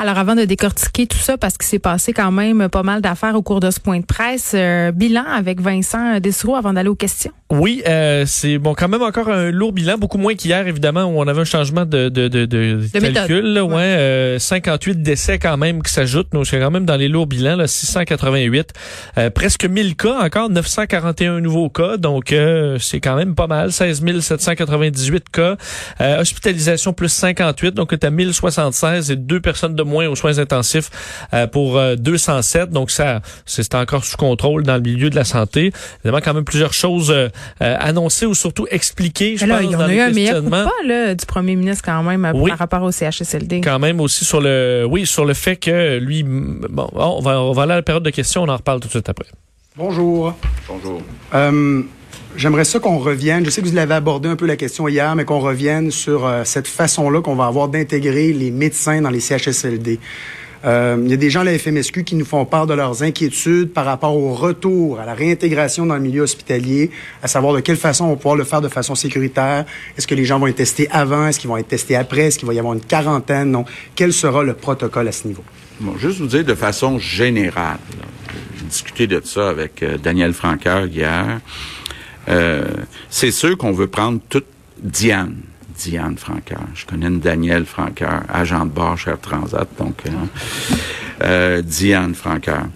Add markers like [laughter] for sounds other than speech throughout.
Alors, avant de décortiquer tout ça, parce qu'il s'est passé quand même pas mal d'affaires au cours de ce point de presse, euh, bilan avec Vincent Dessereau avant d'aller aux questions. Oui, euh, c'est bon quand même encore un lourd bilan, beaucoup moins qu'hier évidemment où on avait un changement de de de, de, calcul. Là, ouais, euh, 58 décès quand même qui s'ajoutent. Nous, c'est quand même dans les lourds bilans, là, 688, euh, presque 1000 cas encore, 941 nouveaux cas, donc euh, c'est quand même pas mal. 16 798 cas, hospitalisation plus 58, donc tu à 1076 et deux personnes de moins aux soins intensifs euh, pour 207. Euh, Donc ça, c'est encore sous contrôle dans le milieu de la santé. Évidemment, quand même plusieurs choses euh, annoncées ou surtout expliquées. Je pense, il y en a eu un meilleur pas là, du premier ministre quand même par rapport au CHSLD. Quand même aussi sur le, oui, sur le fait que lui, bon, on va, on va aller à la période de questions. On en reparle tout de suite après. Bonjour. Bonjour. J'aimerais ça qu'on revienne, je sais que vous l'avez abordé un peu la question hier, mais qu'on revienne sur euh, cette façon-là qu'on va avoir d'intégrer les médecins dans les CHSLD. Euh, il y a des gens à la FMSQ qui nous font part de leurs inquiétudes par rapport au retour, à la réintégration dans le milieu hospitalier, à savoir de quelle façon on va pouvoir le faire de façon sécuritaire. Est-ce que les gens vont être testés avant? Est-ce qu'ils vont être testés après? Est-ce qu'il va y avoir une quarantaine? Non. Quel sera le protocole à ce niveau? Bon, juste vous dire de façon générale, discuté de ça avec euh, Daniel Franqueur hier. Euh, c'est sûr qu'on veut prendre toute Diane. Diane Franqueur. Je connais une Danielle Franqueur, agent de bord chez Transat, donc euh, euh, Diane Franqueur.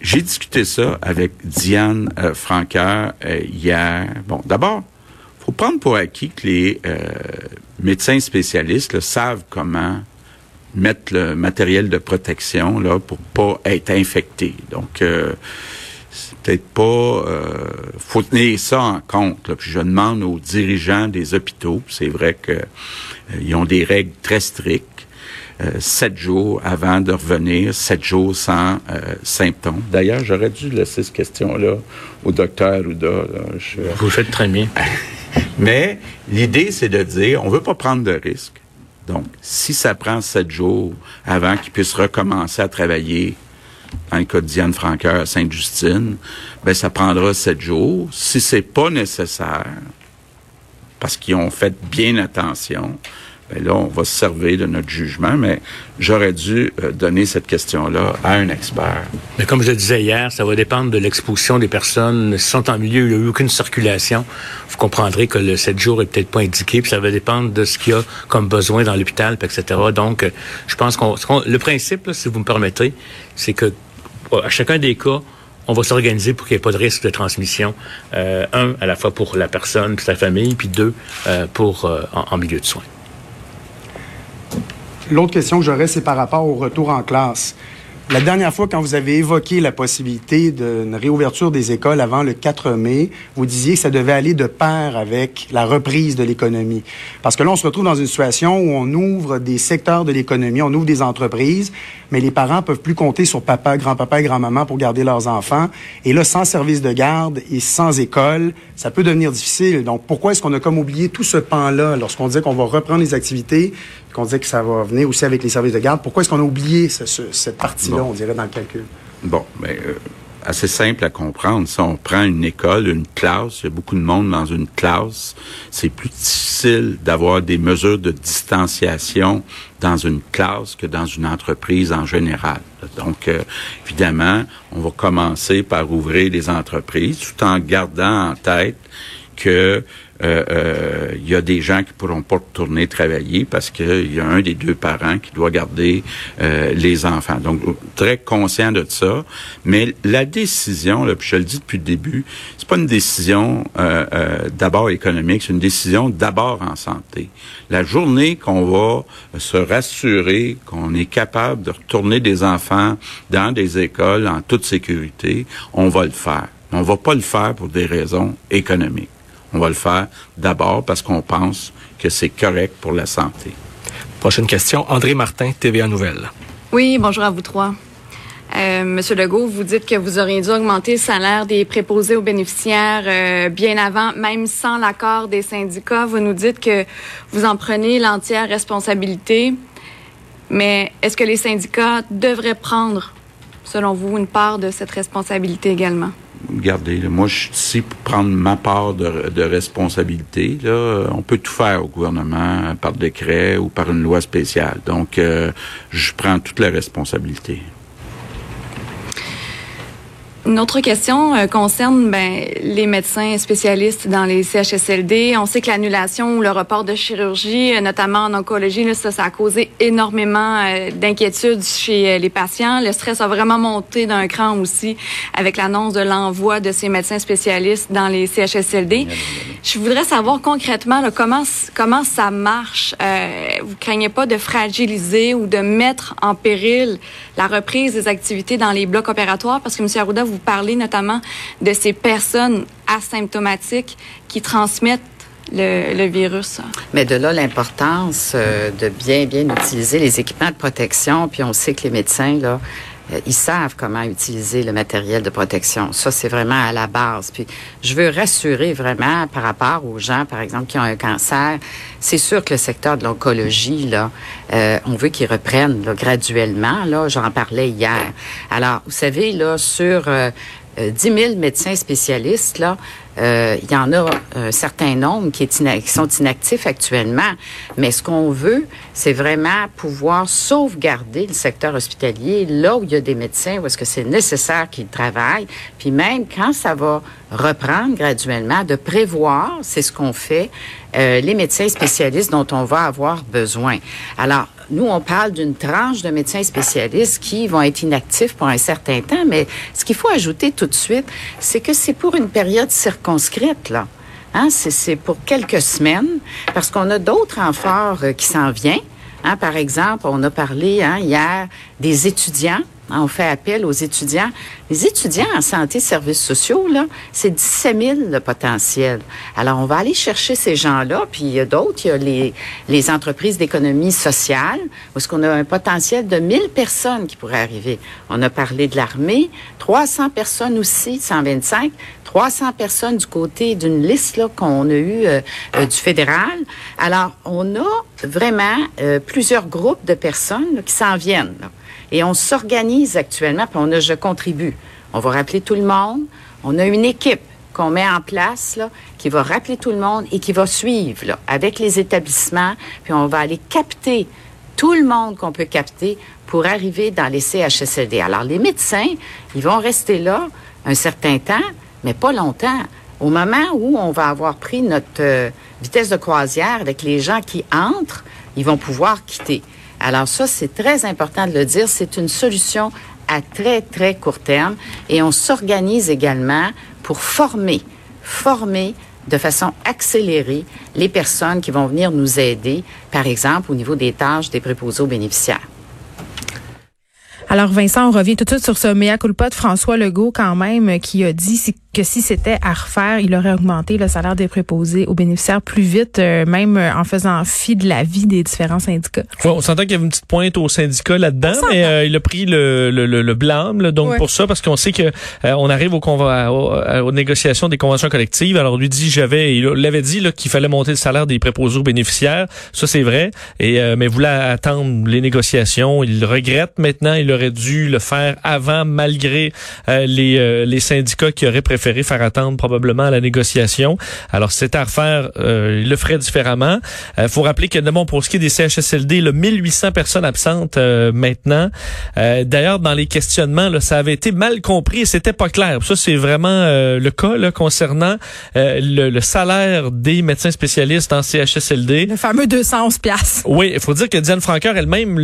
J'ai discuté ça avec Diane Franqueur hier. Bon, d'abord, faut prendre pour acquis que les médecins spécialistes savent comment mettre le matériel de protection là pour pas être infecté. Donc c'est peut-être pas euh, faut tenir ça en compte. Puis je demande aux dirigeants des hôpitaux, c'est vrai que euh, ils ont des règles très strictes. Euh, sept jours avant de revenir, sept jours sans euh, symptômes. D'ailleurs, j'aurais dû laisser cette question-là au docteur Ouda. Vous faites très bien. [laughs] Mais l'idée, c'est de dire, on veut pas prendre de risques. Donc, si ça prend sept jours avant qu'ils puissent recommencer à travailler dans le cas de Diane à Sainte-Justine, ben ça prendra sept jours. Si c'est pas nécessaire, parce qu'ils ont fait bien attention, ben là, on va se servir de notre jugement, mais j'aurais dû euh, donner cette question-là à un expert. Mais comme je le disais hier, ça va dépendre de l'exposition des personnes. Si sont en milieu il n'y a eu aucune circulation, vous comprendrez que le 7 jours est peut-être pas indiqué, puis ça va dépendre de ce qu'il y a comme besoin dans l'hôpital, etc. Donc, euh, je pense qu'on... Le principe, si vous me permettez, c'est que à chacun des cas, on va s'organiser pour qu'il n'y ait pas de risque de transmission. Euh, un, à la fois pour la personne et sa famille, puis deux, euh, pour euh, en, milieu de soins. L'autre question que j'aurais, c'est par rapport au retour en classe. La dernière fois, quand vous avez évoqué la possibilité d'une réouverture des écoles avant le 4 mai, vous disiez que ça devait aller de pair avec la reprise de l'économie. Parce que là, on se retrouve dans une situation où on ouvre des secteurs de l'économie, on ouvre des entreprises, mais les parents peuvent plus compter sur papa, grand-papa et grand-maman pour garder leurs enfants. Et là, sans service de garde et sans école, ça peut devenir difficile. Donc, pourquoi est-ce qu'on a comme oublié tout ce pan-là lorsqu'on disait qu'on va reprendre les activités, qu'on disait que ça va venir aussi avec les services de garde? Pourquoi est-ce qu'on a oublié cette partie-là, on dirait, dans le calcul? Bon, mais euh, assez simple à comprendre. Si on prend une école, une classe, il y a beaucoup de monde dans une classe, c'est plus difficile d'avoir des mesures de distanciation dans une classe que dans une entreprise en général. Donc, euh, évidemment, on va commencer par ouvrir les entreprises tout en gardant en tête que euh, euh, il y a des gens qui pourront pas retourner travailler parce qu'il y a un des deux parents qui doit garder euh, les enfants. Donc, très conscient de ça. Mais la décision, là, puis je le dis depuis le début, c'est pas une décision d'abord économique, c'est une décision d'abord en santé. La journée qu'on va se rassurer qu'on est capable de retourner des enfants dans des écoles en toute sécurité, on va le faire. On va pas le faire pour des raisons économiques. On va le faire d'abord parce qu'on pense que c'est correct pour la santé. Prochaine question, André Martin, TVA Nouvelle. Oui, bonjour à vous trois. Euh, Monsieur Legault, vous dites que vous auriez dû augmenter le salaire des préposés aux bénéficiaires euh, bien avant, même sans l'accord des syndicats. Vous nous dites que vous en prenez l'entière responsabilité. Mais est-ce que les syndicats devraient prendre, selon vous, une part de cette responsabilité également? Regardez, moi, je suis ici pour prendre ma part de, responsabilité. Là. On peut tout faire au gouvernement par décret ou par une loi spéciale. Donc, euh, je prends toutes les responsabilités. Une autre question euh, concerne ben, les médecins spécialistes dans les CHSLD. On sait que l'annulation ou le report de chirurgie, euh, notamment en oncologie, ça a causé énormément euh, d'inquiétudes chez les patients. Le stress a vraiment monté d'un cran aussi avec l'annonce de l'envoi de ces médecins spécialistes dans les CHSLD. Je voudrais savoir concrètement là, comment comment ça marche. vous craignez pas de fragiliser ou de mettre en péril la reprise des activités dans les blocs opératoires? Parce que M. Arruda, vous parlez notamment de ces personnes asymptomatiques qui transmettent le, virus. Mais de là l'importance euh, de bien bien utiliser les équipements de protection. Puis on sait que les médecins là, euh, ils savent comment utiliser le matériel de protection. Ça, c'est vraiment à la base. Puis, je veux rassurer vraiment par rapport aux gens, par exemple, qui ont un cancer. C'est sûr que le secteur de l'oncologie, là, euh, on veut qu'ils reprennent là, graduellement. Là, j'en parlais hier. Alors, vous savez, là, sur euh, 10 euh, 000 médecins spécialistes, là, euh, il y en a un certain nombre qui, est sont inactifs actuellement. Mais ce qu'on veut, c'est vraiment pouvoir sauvegarder le secteur hospitalier là où il y a des médecins, où est-ce que c'est nécessaire qu'ils travaillent. Puis même quand ça va reprendre graduellement, de prévoir, c'est ce qu'on fait, euh, les médecins spécialistes dont on va avoir besoin. Alors, nous, on parle d'une tranche de médecins spécialistes qui vont être inactifs pour un certain temps, mais ce qu'il faut ajouter tout de suite, c'est que c'est pour une période circonscrite, là. Hein? C'est pour quelques semaines, parce qu'on a d'autres renforts euh, qui s'en viennent. Hein? Par exemple, on a parlé hein, hier des étudiants on fait appel aux étudiants. Les étudiants en santé et services sociaux, là, c'est 17 000 le potentiel. Alors, on va aller chercher ces gens-là, puis il y a d'autres, il y a les, les entreprises d'économie sociale, où qu'on a un potentiel de 1000 personnes qui pourraient arriver. On a parlé de l'armée, 300 personnes aussi, 125, 300 personnes du côté d'une liste là, qu'on a eue euh, euh, du fédéral. Alors, on a vraiment euh, plusieurs groupes de personnes qui s'en viennent. Et on s'organise actuellement, puis on a Je contribue. On va rappeler tout le monde. On a une équipe qu'on met en place, là, qui va rappeler tout le monde et qui va suivre là, avec les établissements, puis on va aller capter tout le monde qu'on peut capter pour arriver dans les CHSLD. Alors, les médecins, ils vont rester là un certain temps, mais pas longtemps. Au moment où on va avoir pris notre euh, vitesse de croisière avec les gens qui entrent, ils vont pouvoir quitter. Alors ça, c'est très important de le dire. C'est une solution à très, très court terme et on s'organise également pour former, former de façon accélérée les personnes qui vont venir nous aider, par exemple au niveau des tâches des préposés aux bénéficiaires. Alors Vincent, on revient tout de suite sur ce mea culpa de François Legault quand même qui a dit que si c'était à refaire, il aurait augmenté le salaire des préposés aux bénéficiaires plus vite, euh, même euh, en faisant fi de la vie des différents syndicats. on s'entend qu'il y avait une petite pointe aux syndicats là-dedans, mais euh, il a pris le, le, le, blâme donc pour ça, parce qu'on sait que on arrive au aux négociations des conventions collectives. Alors lui dit, j'avais, il l'avait dit qu'il fallait monter le salaire des préposés aux bénéficiaires. Ça c'est vrai, et mais voulait attendre les négociations. Il regrette maintenant. Il aurait dû le faire avant, malgré les les syndicats qui auraient préféré faire attendre probablement à la négociation. Alors, c'est à refaire, euh, il le ferait différemment. Il euh, faut rappeler que, bon, pour ce qui est des CHSLD, le 1800 personnes absentes euh, maintenant. Euh, d'ailleurs, dans les questionnements, là, ça avait été mal compris et c'était pas clair. Ça, c'est vraiment le cas là, concernant le, le, salaire des médecins spécialistes en CHSLD. Le fameux 211 piastres. Oui, il faut dire que Diane Franqueur elle-même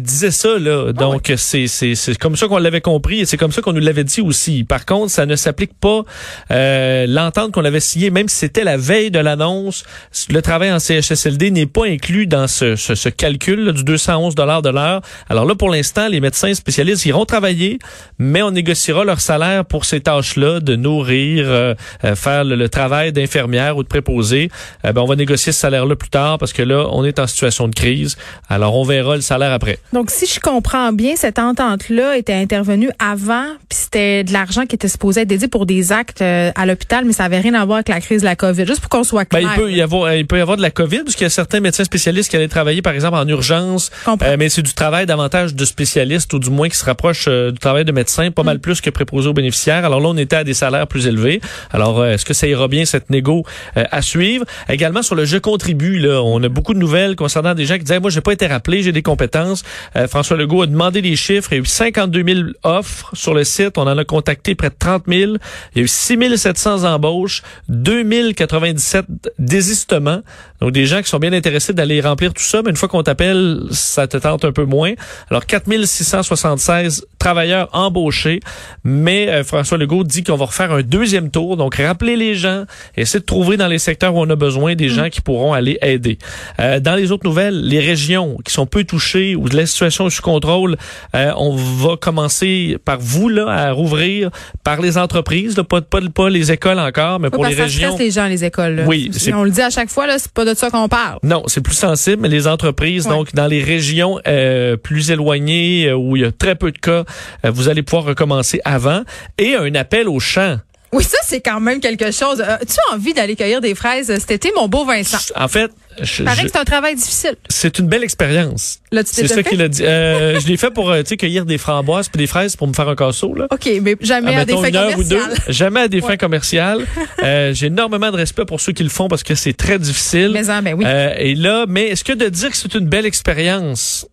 disait ça. Là. Ah Donc, c'est c'est comme ça qu'on l'avait compris et c'est comme ça qu'on nous l'avait dit aussi. Par contre, ça ne s'applique pas euh, l'entente qu'on avait signée, même si c'était la veille de l'annonce, le travail en CHSLD n'est pas inclus dans ce, ce, ce calcul là, du 211 dollars de l'heure. Alors là, pour l'instant, les médecins spécialistes iront travailler, mais on négociera leur salaire pour ces tâches-là, de nourrir, euh, euh, faire le, travail d'infirmière ou de préposé. Euh, ben, on va négocier ce salaire-là plus tard parce que là, on est en situation de crise. Alors, on verra le salaire après. Donc, si je comprends bien, cette entente-là était intervenue avant, puis c'était de l'argent qui était supposé être dédié pour des actes à l'hôpital, mais ça avait rien à voir avec la crise de la COVID. Juste pour qu'on soit clair. Ben, il peut y avoir, il peut y avoir de la COVID parce qu'il y a certains médecins spécialistes qui allaient travailler, par exemple, en urgence. mais c'est du travail davantage de spécialistes ou du moins qui se rapproche du travail de médecin, pas mal mm. plus que préposé aux bénéficiaires. Alors là, on était à des salaires plus élevés. Alors, euh, est-ce que ça ira bien cette négo euh, à suivre? Également sur le je contribue, là, on a beaucoup de nouvelles concernant des gens qui disaient, moi, j'ai pas été rappelé, j'ai des compétences. Euh, François Legault a demandé les chiffres. Il y a eu 52 000 offres sur le site. On en a contacté près de 30 000. Il y a eu 6 700 embauches, 2097 désistements. Donc, des gens qui sont bien intéressés d'aller remplir tout ça, mais une fois qu'on t'appelle, ça te tente un peu moins. Alors, 4 676 travailleurs embauchés, mais François Legault dit qu'on va refaire un deuxième tour. Donc, rappeler les gens, essayer de trouver dans les secteurs où on a besoin des mm. gens qui pourront aller aider. Euh, dans les autres nouvelles, les régions qui sont peu touchées ou la situation est sous contrôle, euh, on va commencer par vous là à rouvrir, par les entreprises, là, pas, pas, pas les écoles encore, mais pour les régions. Ça les gens les écoles. Là. Oui, on le dit à chaque fois là, c'est pas de ça qu'on parle. Non, c'est plus sensible, mais les entreprises, donc dans les régions euh, plus éloignées où il y a très peu de cas, vous allez pouvoir recommencer avant et un appel au champ. Oui, ça, c'est quand même quelque chose. Euh, tu as envie d'aller cueillir des fraises cet été, mon beau Vincent? En fait, je, Paraît que c'est un travail difficile. C'est une belle expérience. C'est ça qu'il a dit. Euh, [laughs] je l'ai fait pour euh, cueillir des framboises puis des fraises pour me faire un casseau. Là. OK, mais jamais à, des fins commerciales. [laughs] jamais à des fins commerciales. Euh, J'ai énormément de respect pour ceux qui le font parce que c'est très difficile. Mais, en, ben oui. Euh, et là, mais est-ce que de dire que c'est une belle expérience,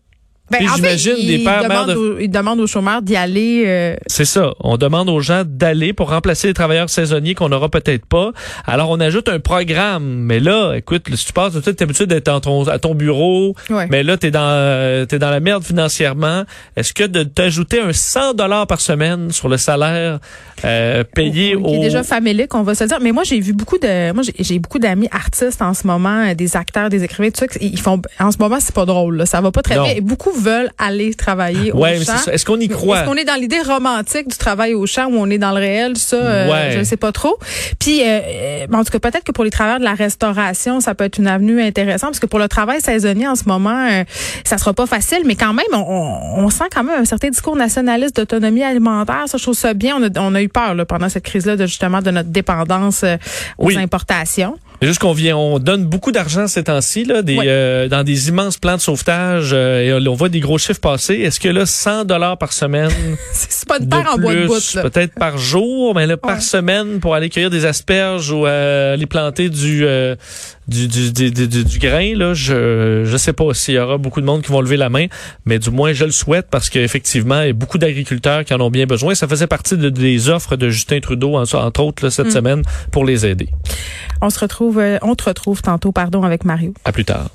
ben, j'imagine des pères de... demandent aux chômeurs d'y aller. Euh... C'est ça. On demande aux gens d'aller pour remplacer les travailleurs saisonniers qu'on n'aura peut-être pas. Alors, on ajoute un programme. Mais là, écoute, si tu passes, tu es habitué d'être à ton bureau, mais là, tu es, dans, es dans la merde financièrement. Est-ce que de t'ajouter un 100 dollars par semaine sur le salaire euh, payé au... Qui est déjà famélique, on va se dire. Mais moi, j'ai vu beaucoup de... Moi, j'ai beaucoup d'amis artistes en ce moment, euh, des acteurs, des écrivains, tout ça. Ils font... En ce moment, c'est pas drôle. Là. Ça va pas très bien. Et beaucoup veulent aller travailler au champ. Est-ce qu'on y croit? Est-ce qu'on est dans l'idée romantique du travail au champ ou on est dans le réel? Ça, euh, je ne sais pas trop. Puis, euh, euh, en tout cas, peut-être que pour les travailleurs de la restauration, ça peut être une avenue intéressante parce que pour le travail saisonnier en ce moment, ça sera pas facile, mais quand même, on, sent quand même un certain discours nationaliste d'autonomie alimentaire. Ça, je trouve ça bien. On a, on a eu peur là, pendant cette crise-là de justement de notre dépendance aux importations. Juste qu'on vient, on donne beaucoup d'argent ces temps-ci là, des, euh, dans des immenses plans de sauvetage euh, et on voit des gros chiffres passer. Est-ce que là, 100 dollars par semaine, [laughs] c'est pas de, de en bois de bout, peut-être par jour, mais là par semaine pour aller cueillir des asperges ou euh, aller planter du, du, du, du, du, du grain là, je je sais pas s'il y aura beaucoup de monde qui vont lever la main, mais du moins je le souhaite parce qu'effectivement, il y a beaucoup d'agriculteurs qui en ont bien besoin. Ça faisait partie de, des offres de Justin Trudeau entre autres là, cette mm. semaine pour les aider. On se retrouve, euh, on te retrouve tantôt, pardon, avec Mario. À plus tard.